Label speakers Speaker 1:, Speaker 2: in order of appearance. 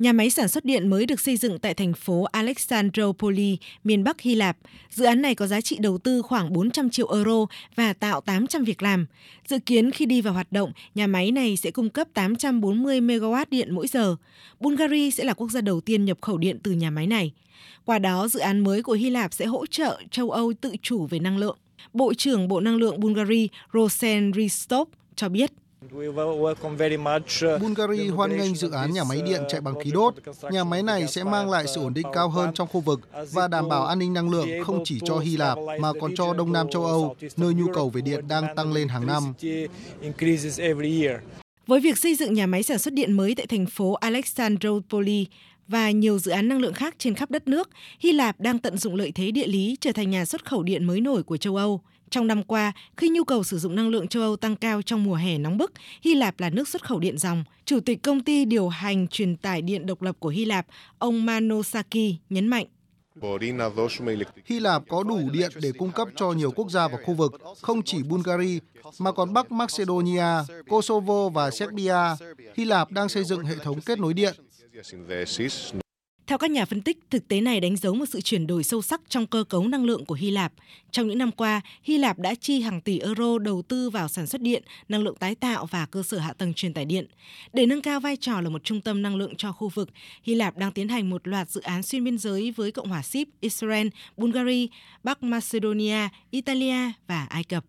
Speaker 1: Nhà máy sản xuất điện mới được xây dựng tại thành phố Alexandropoli, miền Bắc Hy Lạp. Dự án này có giá trị đầu tư khoảng 400 triệu euro và tạo 800 việc làm. Dự kiến khi đi vào hoạt động, nhà máy này sẽ cung cấp 840 MW điện mỗi giờ. Bulgaria sẽ là quốc gia đầu tiên nhập khẩu điện từ nhà máy này. Qua đó, dự án mới của Hy Lạp sẽ hỗ trợ châu Âu tự chủ về năng lượng. Bộ trưởng Bộ Năng lượng Bulgaria Rosen Ristov cho biết.
Speaker 2: Bulgaria hoan nghênh dự án nhà máy điện chạy bằng khí đốt. Nhà máy này sẽ mang lại sự ổn định cao hơn trong khu vực và đảm bảo an ninh năng lượng không chỉ cho Hy Lạp mà còn cho Đông Nam châu Âu, nơi nhu cầu về điện đang tăng lên hàng năm.
Speaker 1: Với việc xây dựng nhà máy sản xuất điện mới tại thành phố Alexandropoli và nhiều dự án năng lượng khác trên khắp đất nước, Hy Lạp đang tận dụng lợi thế địa lý trở thành nhà xuất khẩu điện mới nổi của châu Âu. Trong năm qua, khi nhu cầu sử dụng năng lượng châu Âu tăng cao trong mùa hè nóng bức, Hy Lạp là nước xuất khẩu điện dòng. Chủ tịch công ty điều hành truyền tải điện độc lập của Hy Lạp, ông Manosaki nhấn mạnh.
Speaker 2: Hy Lạp có đủ điện để cung cấp cho nhiều quốc gia và khu vực, không chỉ Bulgaria mà còn Bắc Macedonia, Kosovo và Serbia. Hy Lạp đang xây dựng hệ thống kết nối điện.
Speaker 1: Theo các nhà phân tích, thực tế này đánh dấu một sự chuyển đổi sâu sắc trong cơ cấu năng lượng của Hy Lạp. Trong những năm qua, Hy Lạp đã chi hàng tỷ euro đầu tư vào sản xuất điện, năng lượng tái tạo và cơ sở hạ tầng truyền tải điện. Để nâng cao vai trò là một trung tâm năng lượng cho khu vực, Hy Lạp đang tiến hành một loạt dự án xuyên biên giới với Cộng hòa Ship, Israel, Bulgaria, Bắc Macedonia, Italia và Ai Cập.